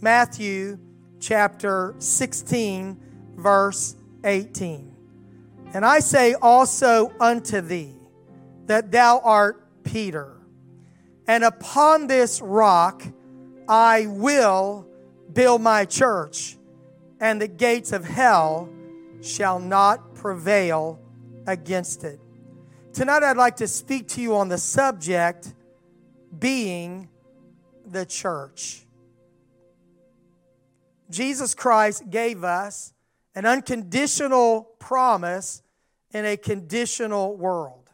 Matthew chapter 16, verse 18. And I say also unto thee that thou art Peter, and upon this rock I will build my church, and the gates of hell shall not prevail against it. Tonight, I'd like to speak to you on the subject being the church. Jesus Christ gave us an unconditional promise in a conditional world.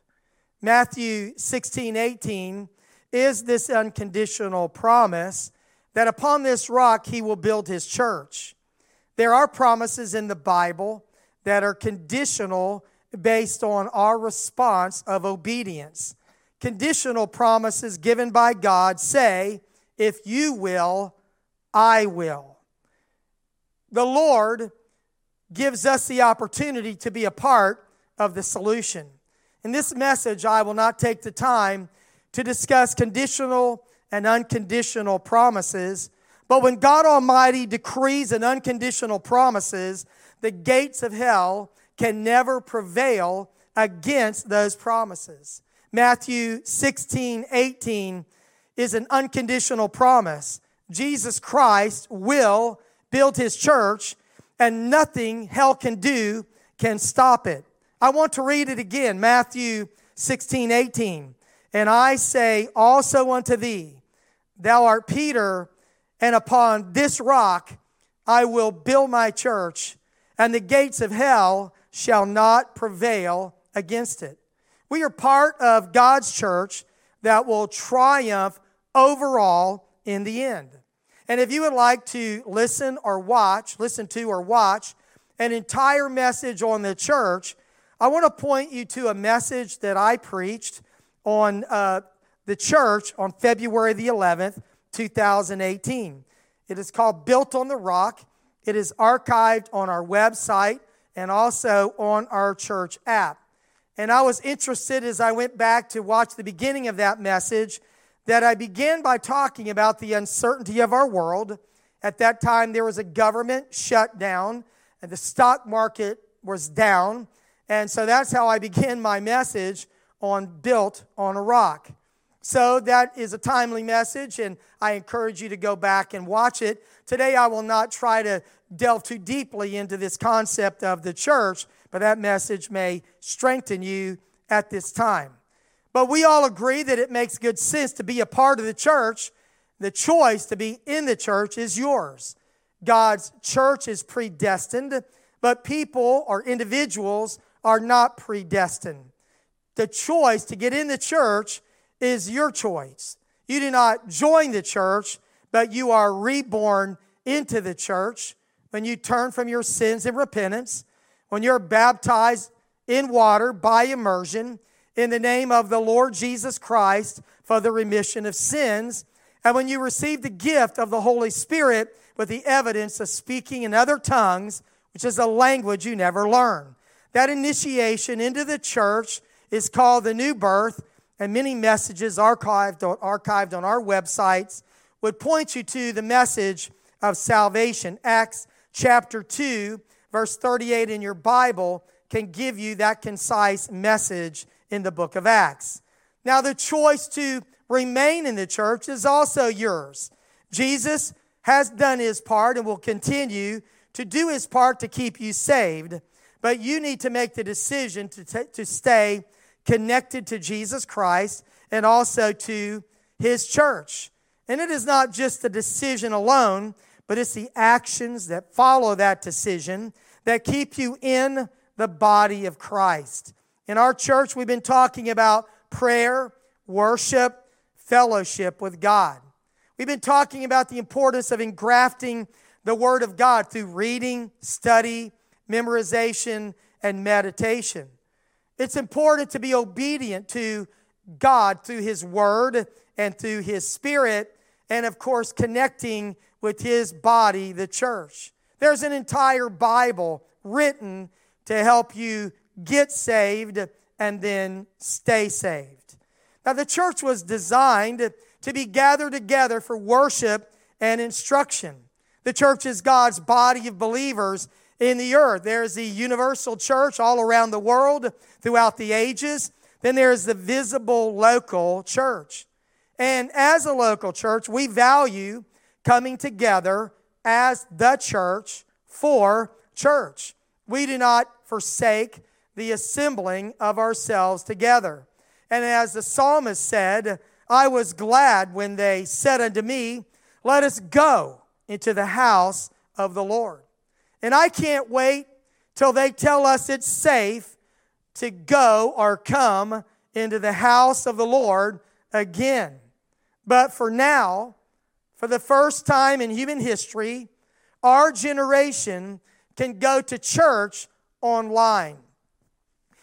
Matthew 16, 18 is this unconditional promise that upon this rock he will build his church. There are promises in the Bible that are conditional based on our response of obedience. Conditional promises given by God say, If you will, I will. The Lord gives us the opportunity to be a part of the solution. In this message, I will not take the time to discuss conditional and unconditional promises, but when God Almighty decrees an unconditional promises, the gates of hell can never prevail against those promises. Matthew 16, 18 is an unconditional promise. Jesus Christ will build his church, and nothing hell can do can stop it. I want to read it again Matthew 16, 18. And I say also unto thee, Thou art Peter, and upon this rock I will build my church, and the gates of hell shall not prevail against it. We are part of God's church that will triumph overall in the end. And if you would like to listen or watch, listen to or watch an entire message on the church, I want to point you to a message that I preached on uh, the church on February the 11th, 2018. It is called Built on the Rock. It is archived on our website and also on our church app. And I was interested as I went back to watch the beginning of that message that I began by talking about the uncertainty of our world. At that time, there was a government shutdown and the stock market was down. And so that's how I began my message on Built on a Rock. So that is a timely message, and I encourage you to go back and watch it. Today, I will not try to delve too deeply into this concept of the church, but that message may strengthen you at this time. But we all agree that it makes good sense to be a part of the church. The choice to be in the church is yours. God's church is predestined, but people or individuals are not predestined. The choice to get in the church is your choice. You do not join the church, but you are reborn into the church when you turn from your sins in repentance, when you're baptized in water by immersion in the name of the Lord Jesus Christ for the remission of sins, and when you receive the gift of the Holy Spirit with the evidence of speaking in other tongues, which is a language you never learn. That initiation into the church is called the new birth and many messages archived, archived on our websites would point you to the message of salvation. Acts chapter 2, verse 38 in your Bible can give you that concise message in the book of Acts. Now, the choice to remain in the church is also yours. Jesus has done his part and will continue to do his part to keep you saved, but you need to make the decision to, t- to stay connected to Jesus Christ and also to his church. And it is not just the decision alone, but it's the actions that follow that decision that keep you in the body of Christ. In our church, we've been talking about prayer, worship, fellowship with God. We've been talking about the importance of engrafting the Word of God through reading, study, memorization, and meditation. It's important to be obedient to God through His Word and through His Spirit, and of course, connecting with His body, the church. There's an entire Bible written to help you get saved and then stay saved. Now, the church was designed to be gathered together for worship and instruction. The church is God's body of believers in the earth. There's the universal church all around the world throughout the ages. Then there's the visible local church. And as a local church, we value coming together as the church for church. We do not forsake the assembling of ourselves together. And as the psalmist said, I was glad when they said unto me, Let us go into the house of the Lord. And I can't wait till they tell us it's safe to go or come into the house of the Lord again. But for now, for the first time in human history, our generation can go to church online.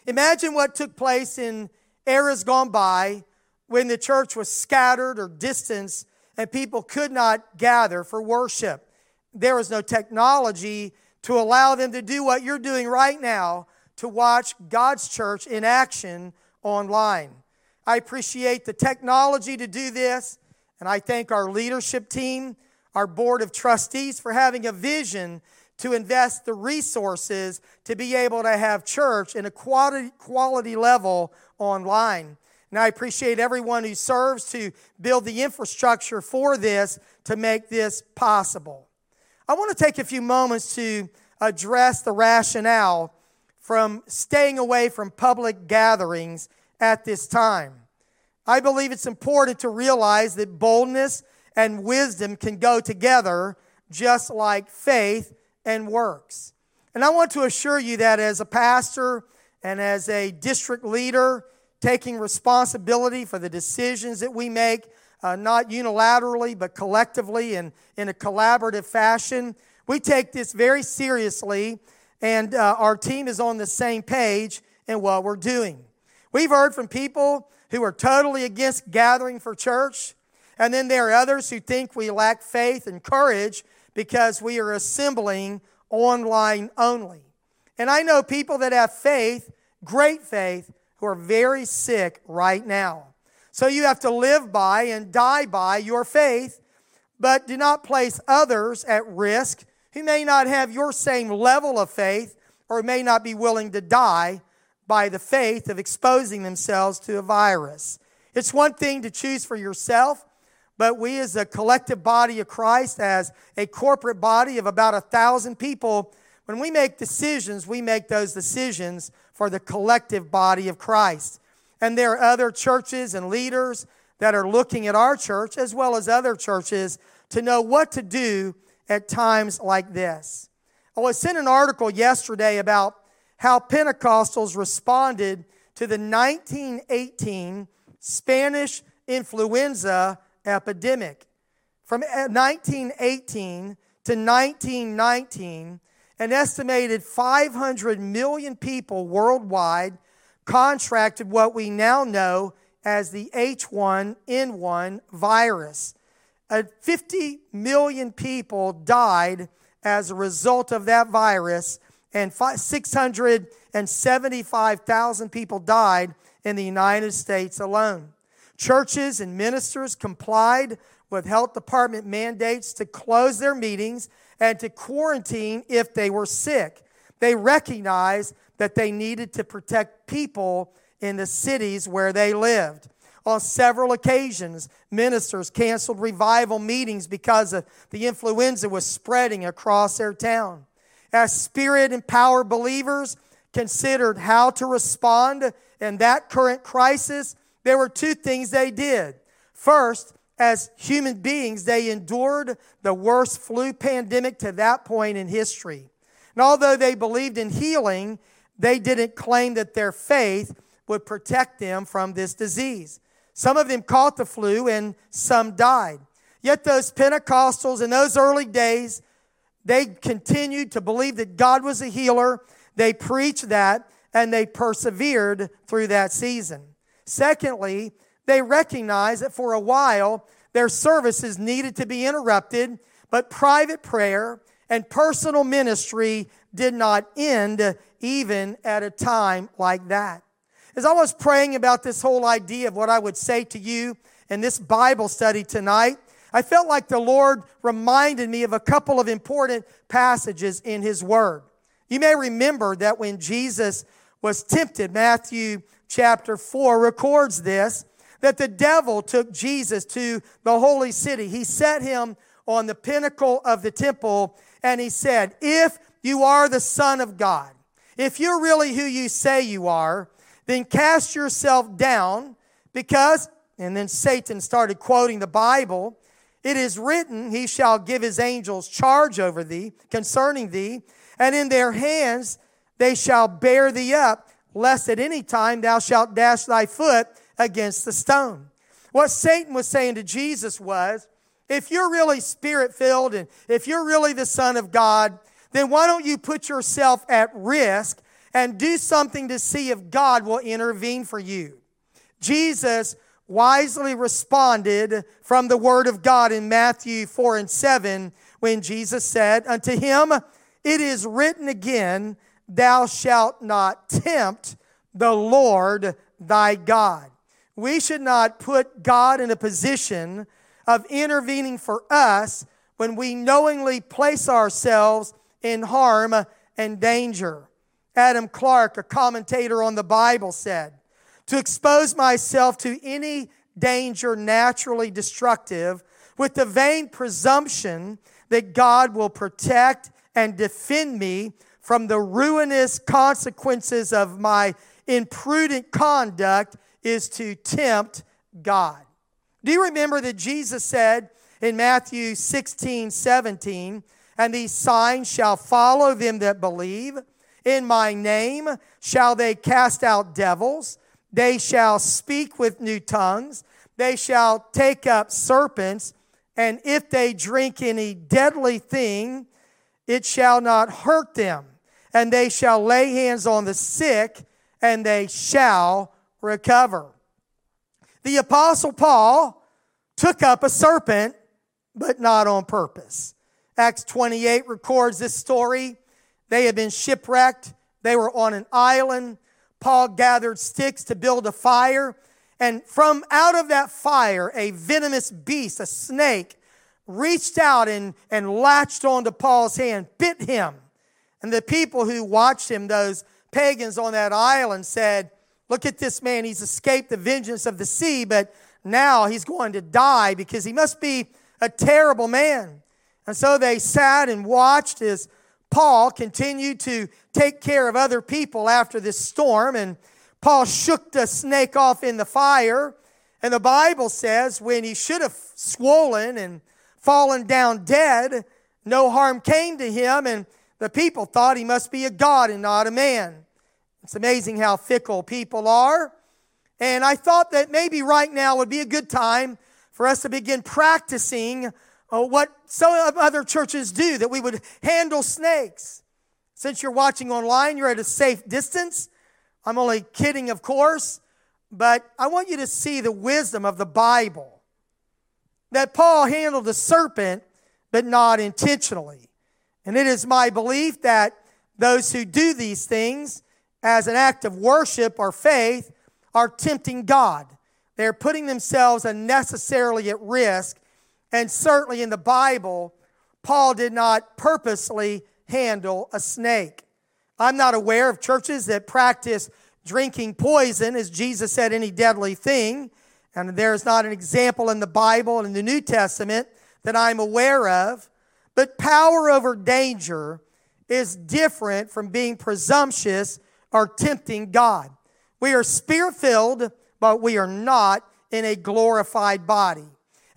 Imagine what took place in eras gone by when the church was scattered or distanced and people could not gather for worship. There was no technology to allow them to do what you're doing right now to watch God's church in action online. I appreciate the technology to do this, and I thank our leadership team, our board of trustees for having a vision to invest the resources to be able to have church in a quality, quality level online. And I appreciate everyone who serves to build the infrastructure for this to make this possible. I want to take a few moments to address the rationale from staying away from public gatherings at this time. I believe it's important to realize that boldness and wisdom can go together just like faith and works. And I want to assure you that as a pastor and as a district leader, taking responsibility for the decisions that we make, uh, not unilaterally, but collectively and in a collaborative fashion, we take this very seriously, and uh, our team is on the same page in what we're doing. We've heard from people who are totally against gathering for church, and then there are others who think we lack faith and courage because we are assembling online only. And I know people that have faith, great faith, who are very sick right now. So you have to live by and die by your faith, but do not place others at risk who may not have your same level of faith or may not be willing to die by the faith of exposing themselves to a virus. It's one thing to choose for yourself, but we, as a collective body of Christ, as a corporate body of about a thousand people, when we make decisions, we make those decisions for the collective body of Christ. And there are other churches and leaders that are looking at our church as well as other churches to know what to do at times like this. I was sent an article yesterday about how Pentecostals responded to the 1918 Spanish influenza epidemic. From 1918 to 1919, an estimated 500 million people worldwide contracted what we now know as the H1N1 virus. Uh, 50 million people died as a result of that virus, and 675,000 people died in the United States alone. Churches and ministers complied with health department mandates to close their meetings and to quarantine if they were sick. They recognized that they needed to protect people in the cities where they lived. On several occasions, ministers canceled revival meetings because the influenza was spreading across their town. As spirit empowered believers considered how to respond in that current crisis, there were two things they did. First, as human beings, they endured the worst flu pandemic to that point in history. And although they believed in healing, they didn't claim that their faith would protect them from this disease. Some of them caught the flu and some died. Yet those Pentecostals in those early days, they continued to believe that God was a healer. They preached that and they persevered through that season. Secondly, they recognized that for a while their services needed to be interrupted, but private prayer and personal ministry did not end even at a time like that. As I was praying about this whole idea of what I would say to you in this Bible study tonight, I felt like the Lord reminded me of a couple of important passages in His Word. You may remember that when Jesus was tempted, Matthew chapter 4 records this, that the devil took Jesus to the holy city. He set him on the pinnacle of the temple and he said, If you are the Son of God, if you're really who you say you are, then cast yourself down because, and then Satan started quoting the Bible. It is written, He shall give His angels charge over thee concerning thee, and in their hands they shall bear thee up, lest at any time thou shalt dash thy foot against the stone. What Satan was saying to Jesus was, if you're really spirit filled and if you're really the Son of God, then why don't you put yourself at risk and do something to see if God will intervene for you? Jesus wisely responded from the Word of God in Matthew 4 and 7 when Jesus said, Unto him it is written again, Thou shalt not tempt the Lord thy God. We should not put God in a position of intervening for us when we knowingly place ourselves in harm and danger. Adam Clarke, a commentator on the Bible, said, To expose myself to any danger naturally destructive with the vain presumption that God will protect and defend me from the ruinous consequences of my imprudent conduct is to tempt God. Do you remember that Jesus said in Matthew 16, 17, and these signs shall follow them that believe? In my name shall they cast out devils, they shall speak with new tongues, they shall take up serpents, and if they drink any deadly thing, it shall not hurt them and they shall lay hands on the sick, and they shall recover. The Apostle Paul took up a serpent, but not on purpose. Acts 28 records this story. They had been shipwrecked, they were on an island. Paul gathered sticks to build a fire, and from out of that fire, a venomous beast, a snake, reached out and, and latched onto Paul's hand, bit him. And the people who watched him, those pagans on that island, said, Look at this man. He's escaped the vengeance of the sea, but now he's going to die because he must be a terrible man. And so they sat and watched as Paul continued to take care of other people after this storm. And Paul shook the snake off in the fire. And the Bible says when he should have swollen and fallen down dead, no harm came to him. And the people thought he must be a God and not a man. It's amazing how fickle people are. And I thought that maybe right now would be a good time for us to begin practicing uh, what some of other churches do, that we would handle snakes. Since you're watching online, you're at a safe distance. I'm only kidding, of course, but I want you to see the wisdom of the Bible. That Paul handled the serpent, but not intentionally. And it is my belief that those who do these things as an act of worship or faith are tempting God. They're putting themselves unnecessarily at risk. And certainly in the Bible, Paul did not purposely handle a snake. I'm not aware of churches that practice drinking poison, as Jesus said, any deadly thing. And there's not an example in the Bible and in the New Testament that I'm aware of. But power over danger is different from being presumptuous or tempting God. We are spirit filled, but we are not in a glorified body.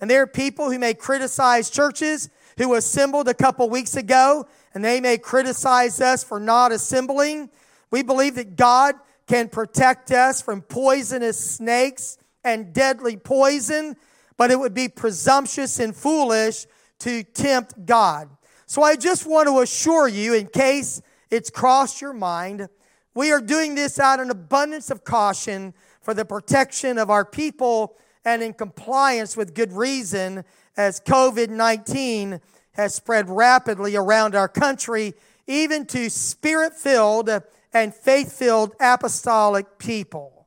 And there are people who may criticize churches who assembled a couple weeks ago, and they may criticize us for not assembling. We believe that God can protect us from poisonous snakes and deadly poison, but it would be presumptuous and foolish to tempt God. So I just want to assure you, in case it's crossed your mind, we are doing this out of an abundance of caution for the protection of our people and in compliance with good reason as COVID 19 has spread rapidly around our country, even to spirit filled and faith filled apostolic people.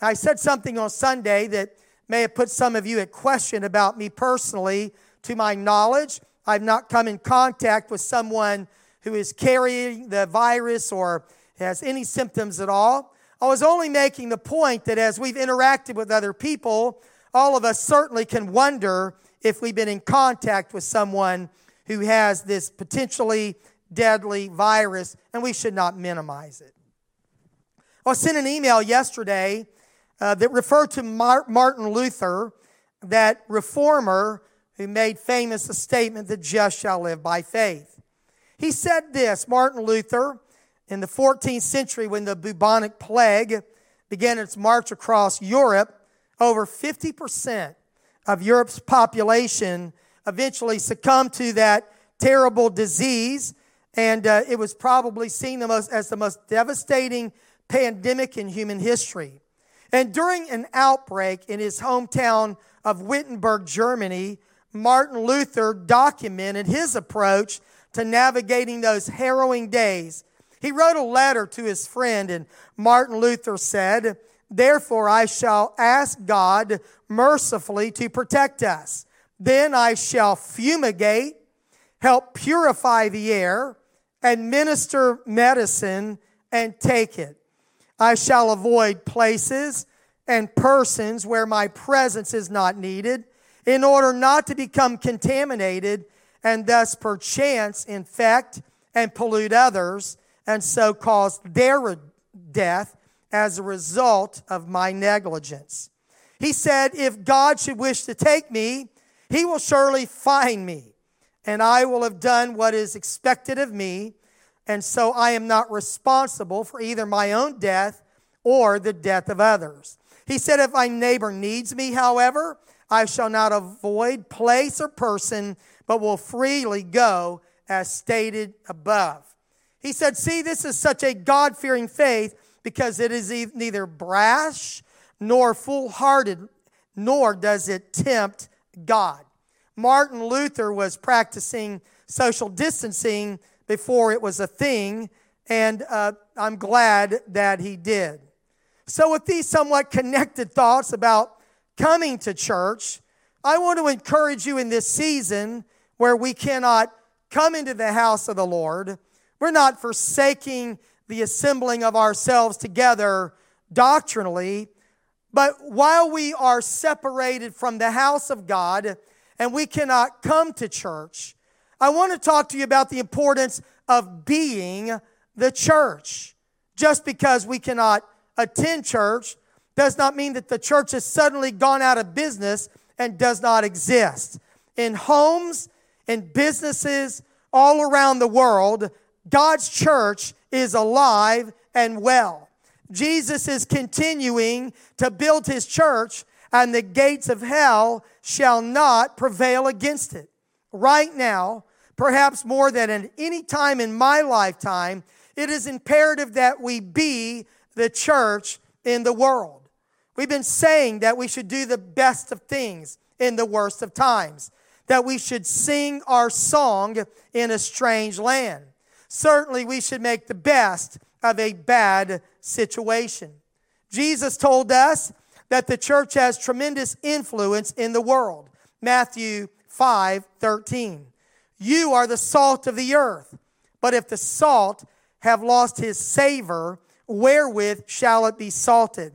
I said something on Sunday that may have put some of you at question about me personally. To my knowledge, I've not come in contact with someone who is carrying the virus or has any symptoms at all. I was only making the point that as we've interacted with other people, all of us certainly can wonder if we've been in contact with someone who has this potentially deadly virus, and we should not minimize it. I sent an email yesterday uh, that referred to Martin Luther, that reformer who made famous the statement The just shall live by faith. He said this Martin Luther, in the 14th century, when the bubonic plague began its march across Europe, over 50% of Europe's population eventually succumbed to that terrible disease, and uh, it was probably seen the most, as the most devastating pandemic in human history. And during an outbreak in his hometown of Wittenberg, Germany, Martin Luther documented his approach to navigating those harrowing days. He wrote a letter to his friend, and Martin Luther said, Therefore, I shall ask God mercifully to protect us. Then I shall fumigate, help purify the air, administer medicine, and take it. I shall avoid places and persons where my presence is not needed in order not to become contaminated and thus perchance infect and pollute others and so cause their death as a result of my negligence. He said, If God should wish to take me, he will surely find me, and I will have done what is expected of me, and so I am not responsible for either my own death or the death of others. He said, If my neighbor needs me, however, I shall not avoid place or person, but will freely go as stated above. He said, See, this is such a God fearing faith because it is neither brash nor foolhardy, nor does it tempt God. Martin Luther was practicing social distancing before it was a thing, and uh, I'm glad that he did. So, with these somewhat connected thoughts about coming to church, I want to encourage you in this season where we cannot come into the house of the Lord. We're not forsaking the assembling of ourselves together doctrinally, but while we are separated from the house of God and we cannot come to church, I want to talk to you about the importance of being the church. Just because we cannot attend church does not mean that the church has suddenly gone out of business and does not exist. In homes, in businesses, all around the world, God's church is alive and well. Jesus is continuing to build his church, and the gates of hell shall not prevail against it. Right now, perhaps more than at any time in my lifetime, it is imperative that we be the church in the world. We've been saying that we should do the best of things in the worst of times, that we should sing our song in a strange land. Certainly, we should make the best of a bad situation. Jesus told us that the church has tremendous influence in the world. Matthew 5 13. You are the salt of the earth, but if the salt have lost his savor, wherewith shall it be salted?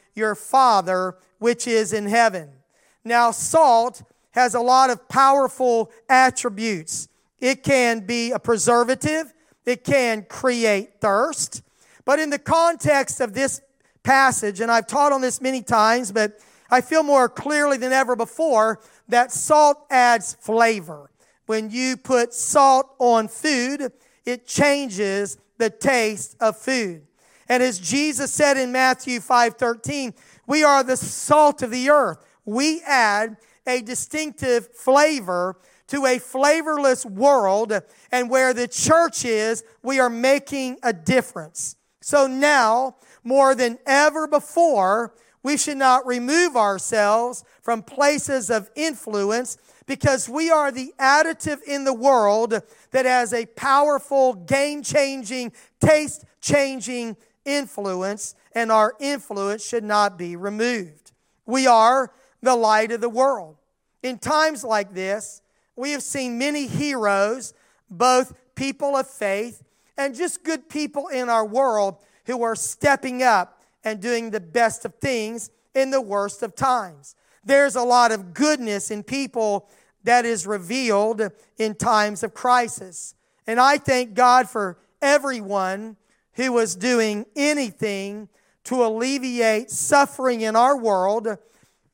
your Father which is in heaven. Now, salt has a lot of powerful attributes. It can be a preservative, it can create thirst. But in the context of this passage, and I've taught on this many times, but I feel more clearly than ever before that salt adds flavor. When you put salt on food, it changes the taste of food. And as Jesus said in Matthew 5:13, we are the salt of the earth. We add a distinctive flavor to a flavorless world. And where the church is, we are making a difference. So now, more than ever before, we should not remove ourselves from places of influence because we are the additive in the world that has a powerful, game changing, taste changing influence, and our influence should not be removed. We are the light of the world. In times like this, we have seen many heroes, both people of faith and just good people in our world who are stepping up and doing the best of things in the worst of times. There's a lot of goodness in people that is revealed in times of crisis. And I thank God for everyone who was doing anything to alleviate suffering in our world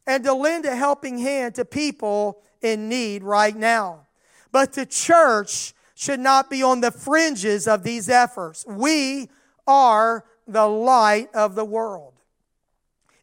and to lend a helping hand to people in need right now. But the church should not be on the fringes of these efforts. We are the light of the world.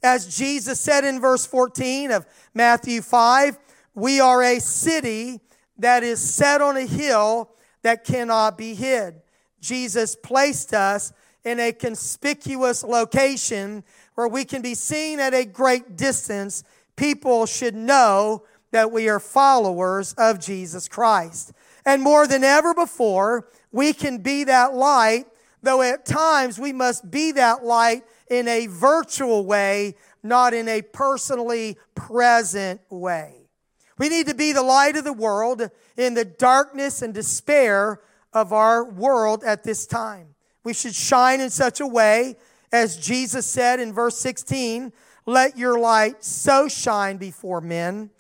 As Jesus said in verse 14 of Matthew 5, we are a city that is set on a hill that cannot be hid. Jesus placed us in a conspicuous location where we can be seen at a great distance. People should know that we are followers of Jesus Christ. And more than ever before, we can be that light, though at times we must be that light in a virtual way, not in a personally present way. We need to be the light of the world in the darkness and despair of our world at this time. We should shine in such a way, as Jesus said in verse 16, let your light so shine before men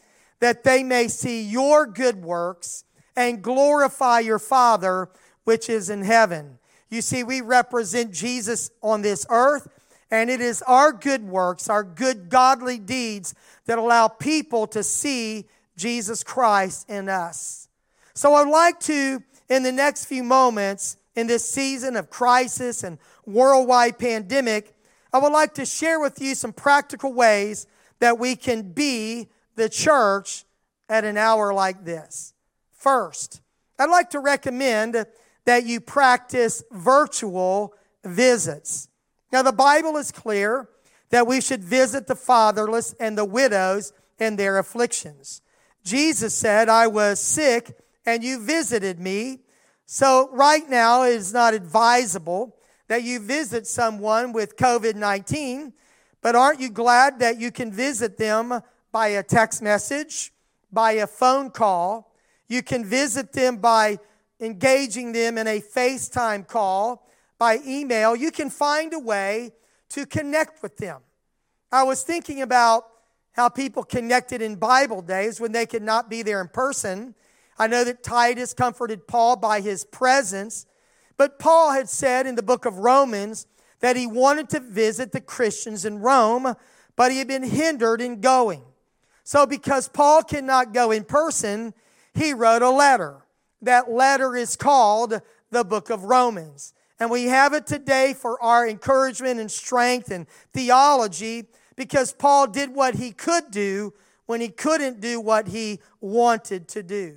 that they may see your good works and glorify your Father which is in heaven. You see, we represent Jesus on this earth, and it is our good works, our good godly deeds that allow people to see Jesus Christ in us. So I'd like to, in the next few moments, in this season of crisis and worldwide pandemic, I would like to share with you some practical ways that we can be the church at an hour like this. First, I'd like to recommend that you practice virtual visits. Now, the Bible is clear that we should visit the fatherless and the widows in their afflictions. Jesus said, I was sick and you visited me. So, right now, it is not advisable that you visit someone with COVID 19, but aren't you glad that you can visit them by a text message, by a phone call? You can visit them by engaging them in a FaceTime call, by email. You can find a way to connect with them. I was thinking about how people connected in Bible days when they could not be there in person. I know that Titus comforted Paul by his presence, but Paul had said in the book of Romans that he wanted to visit the Christians in Rome, but he had been hindered in going. So, because Paul cannot go in person, he wrote a letter. That letter is called the book of Romans. And we have it today for our encouragement and strength and theology because Paul did what he could do when he couldn't do what he wanted to do.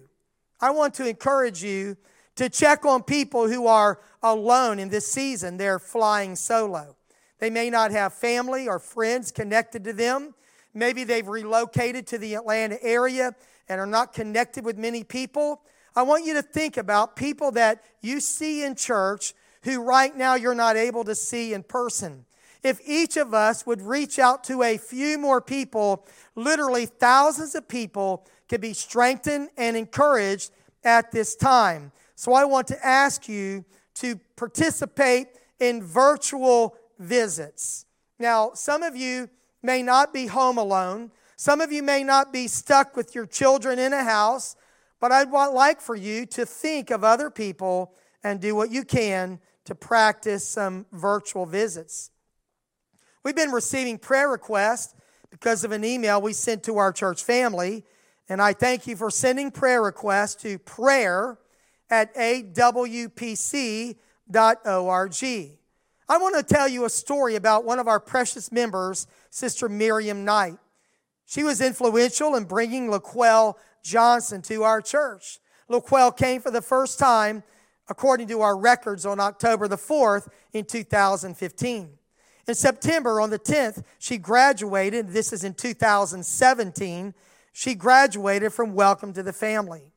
I want to encourage you to check on people who are alone in this season. They're flying solo. They may not have family or friends connected to them. Maybe they've relocated to the Atlanta area and are not connected with many people. I want you to think about people that you see in church who right now you're not able to see in person if each of us would reach out to a few more people, literally thousands of people could be strengthened and encouraged at this time. So I want to ask you to participate in virtual visits. Now, some of you may not be home alone. Some of you may not be stuck with your children in a house, but I'd want, like for you to think of other people and do what you can to practice some virtual visits. We've been receiving prayer requests because of an email we sent to our church family. And I thank you for sending prayer requests to prayer at awpc.org. I want to tell you a story about one of our precious members, Sister Miriam Knight. She was influential in bringing Laquel Johnson to our church. Laquel came for the first time, according to our records, on October the 4th in 2015. In September, on the 10th, she graduated. This is in 2017. She graduated from Welcome to the Family.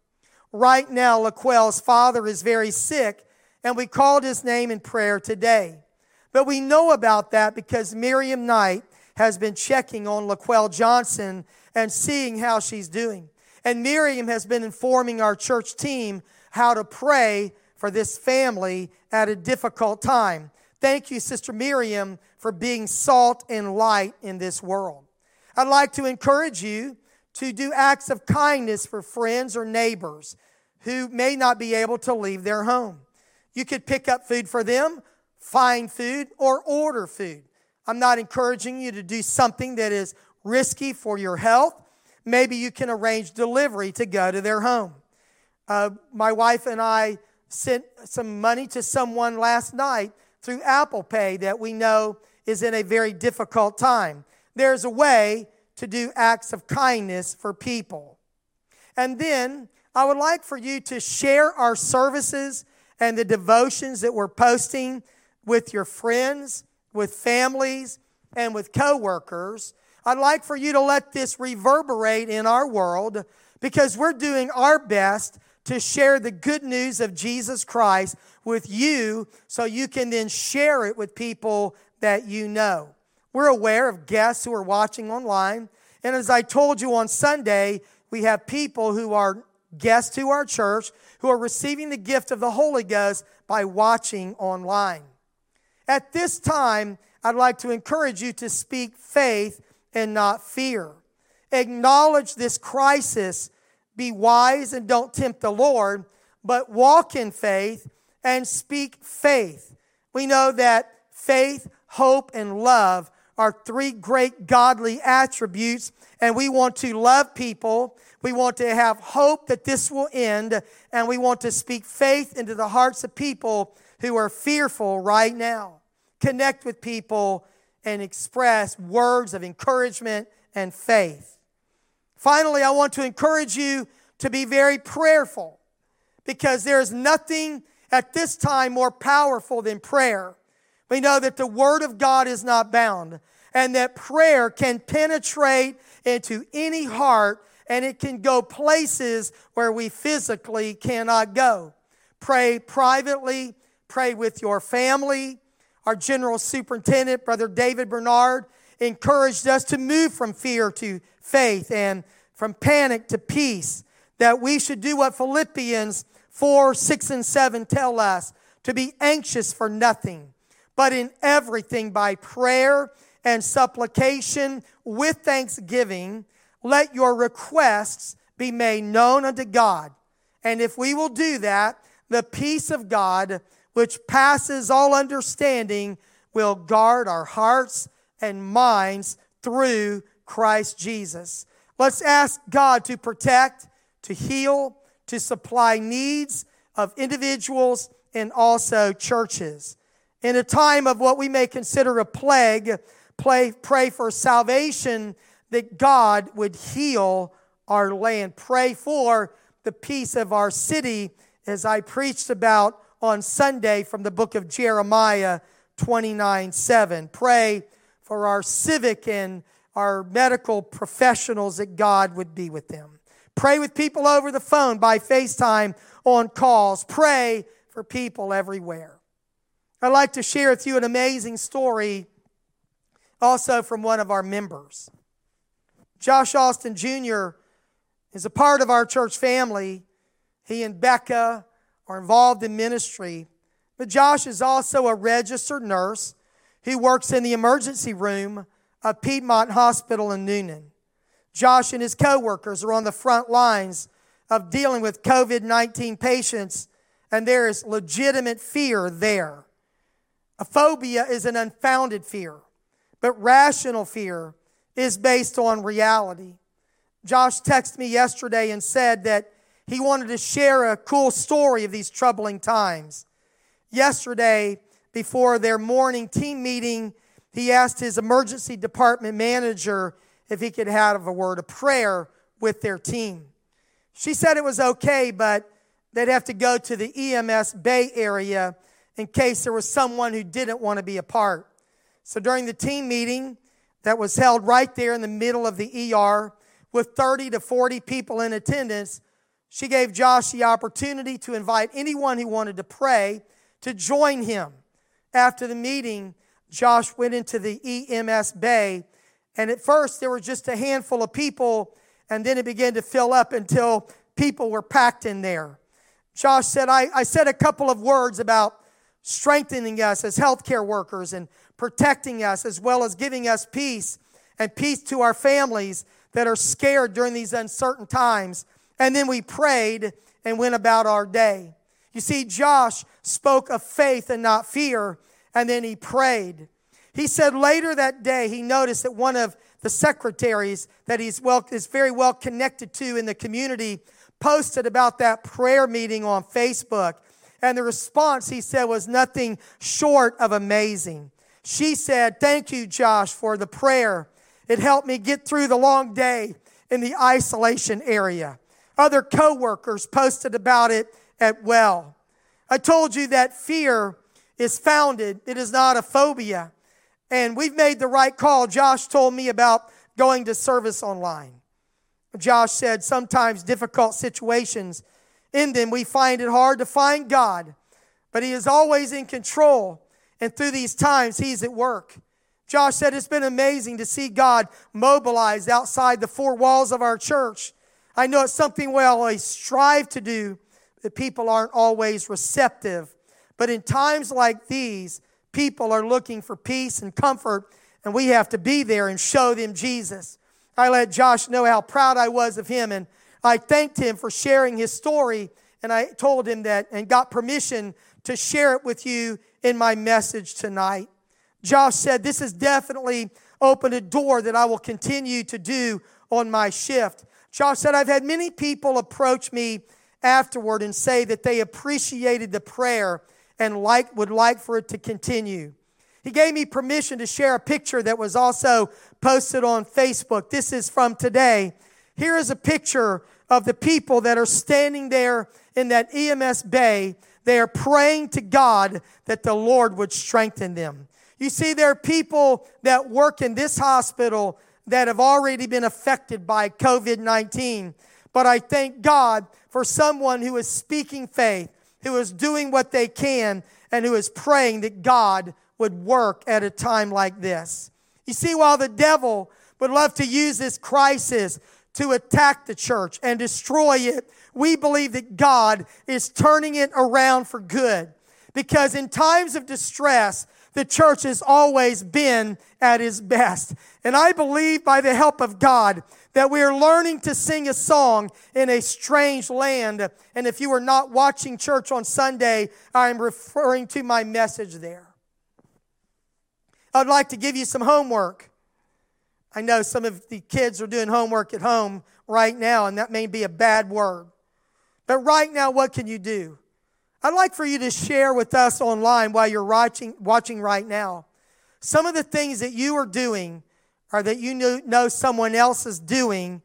Right now, Laquel's father is very sick, and we called his name in prayer today. But we know about that because Miriam Knight has been checking on Laquel Johnson and seeing how she's doing. And Miriam has been informing our church team how to pray for this family at a difficult time. Thank you, Sister Miriam, for being salt and light in this world. I'd like to encourage you to do acts of kindness for friends or neighbors who may not be able to leave their home. You could pick up food for them, find food, or order food. I'm not encouraging you to do something that is risky for your health. Maybe you can arrange delivery to go to their home. Uh, my wife and I sent some money to someone last night through Apple Pay that we know is in a very difficult time. There's a way to do acts of kindness for people. And then I would like for you to share our services and the devotions that we're posting with your friends, with families, and with coworkers. I'd like for you to let this reverberate in our world because we're doing our best to share the good news of Jesus Christ with you so you can then share it with people that you know. We're aware of guests who are watching online. And as I told you on Sunday, we have people who are guests to our church who are receiving the gift of the Holy Ghost by watching online. At this time, I'd like to encourage you to speak faith and not fear. Acknowledge this crisis. Be wise and don't tempt the Lord, but walk in faith and speak faith. We know that faith, hope, and love are three great godly attributes, and we want to love people. We want to have hope that this will end, and we want to speak faith into the hearts of people who are fearful right now. Connect with people and express words of encouragement and faith. Finally, I want to encourage you to be very prayerful because there is nothing at this time more powerful than prayer. We know that the Word of God is not bound and that prayer can penetrate into any heart and it can go places where we physically cannot go. Pray privately, pray with your family. Our general superintendent, Brother David Bernard, encouraged us to move from fear to faith and from panic to peace. That we should do what Philippians 4, 6, and 7 tell us to be anxious for nothing, but in everything by prayer and supplication with thanksgiving, let your requests be made known unto God. And if we will do that, the peace of God, which passes all understanding, will guard our hearts and minds through Christ Jesus. Let's ask God to protect, to heal, to supply needs of individuals and also churches. In a time of what we may consider a plague, pray, pray for salvation that God would heal our land. Pray for the peace of our city, as I preached about on Sunday from the book of Jeremiah 29 7. Pray for our civic and our medical professionals that God would be with them. Pray with people over the phone by FaceTime on calls. Pray for people everywhere. I'd like to share with you an amazing story also from one of our members. Josh Austin Jr. is a part of our church family. He and Becca are involved in ministry. But Josh is also a registered nurse who works in the emergency room of Piedmont Hospital in Newnan. Josh and his coworkers are on the front lines of dealing with COVID 19 patients, and there is legitimate fear there. A phobia is an unfounded fear, but rational fear is based on reality. Josh texted me yesterday and said that he wanted to share a cool story of these troubling times. Yesterday, before their morning team meeting, he asked his emergency department manager if he could have a word of prayer with their team. She said it was okay, but they'd have to go to the EMS Bay Area in case there was someone who didn't want to be a part. So during the team meeting that was held right there in the middle of the ER with 30 to 40 people in attendance, she gave Josh the opportunity to invite anyone who wanted to pray to join him. After the meeting, Josh went into the EMS bay, and at first there were just a handful of people, and then it began to fill up until people were packed in there. Josh said, I, I said a couple of words about strengthening us as healthcare workers and protecting us, as well as giving us peace and peace to our families that are scared during these uncertain times. And then we prayed and went about our day. You see, Josh spoke of faith and not fear, and then he prayed. He said later that day he noticed that one of the secretaries that he's well is very well connected to in the community posted about that prayer meeting on Facebook. And the response he said was nothing short of amazing. She said, Thank you, Josh, for the prayer. It helped me get through the long day in the isolation area. Other coworkers posted about it at well. I told you that fear is founded, it is not a phobia. And we've made the right call. Josh told me about going to service online. Josh said sometimes difficult situations, in them we find it hard to find God, but He is always in control. And through these times, He's at work. Josh said it's been amazing to see God mobilized outside the four walls of our church. I know it's something we always strive to do, that people aren't always receptive. But in times like these, people are looking for peace and comfort, and we have to be there and show them Jesus. I let Josh know how proud I was of him, and I thanked him for sharing his story, and I told him that and got permission to share it with you in my message tonight. Josh said, This has definitely opened a door that I will continue to do on my shift. Josh said, I've had many people approach me afterward and say that they appreciated the prayer and like, would like for it to continue. He gave me permission to share a picture that was also posted on Facebook. This is from today. Here is a picture of the people that are standing there in that EMS bay. They are praying to God that the Lord would strengthen them. You see, there are people that work in this hospital that have already been affected by COVID 19. But I thank God for someone who is speaking faith, who is doing what they can, and who is praying that God would work at a time like this. You see, while the devil would love to use this crisis to attack the church and destroy it, we believe that God is turning it around for good. Because in times of distress, the church has always been at its best. And I believe by the help of God that we are learning to sing a song in a strange land. And if you are not watching church on Sunday, I'm referring to my message there. I'd like to give you some homework. I know some of the kids are doing homework at home right now, and that may be a bad word. But right now, what can you do? I'd like for you to share with us online while you're watching, watching right now some of the things that you are doing or that you know someone else is doing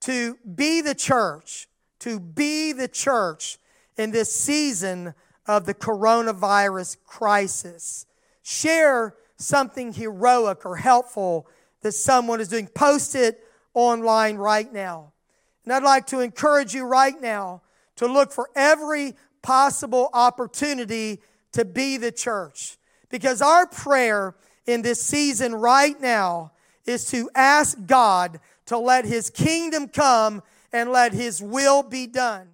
to be the church, to be the church in this season of the coronavirus crisis. Share something heroic or helpful that someone is doing. Post it online right now. And I'd like to encourage you right now to look for every possible opportunity to be the church. Because our prayer in this season right now is to ask God to let His kingdom come and let His will be done.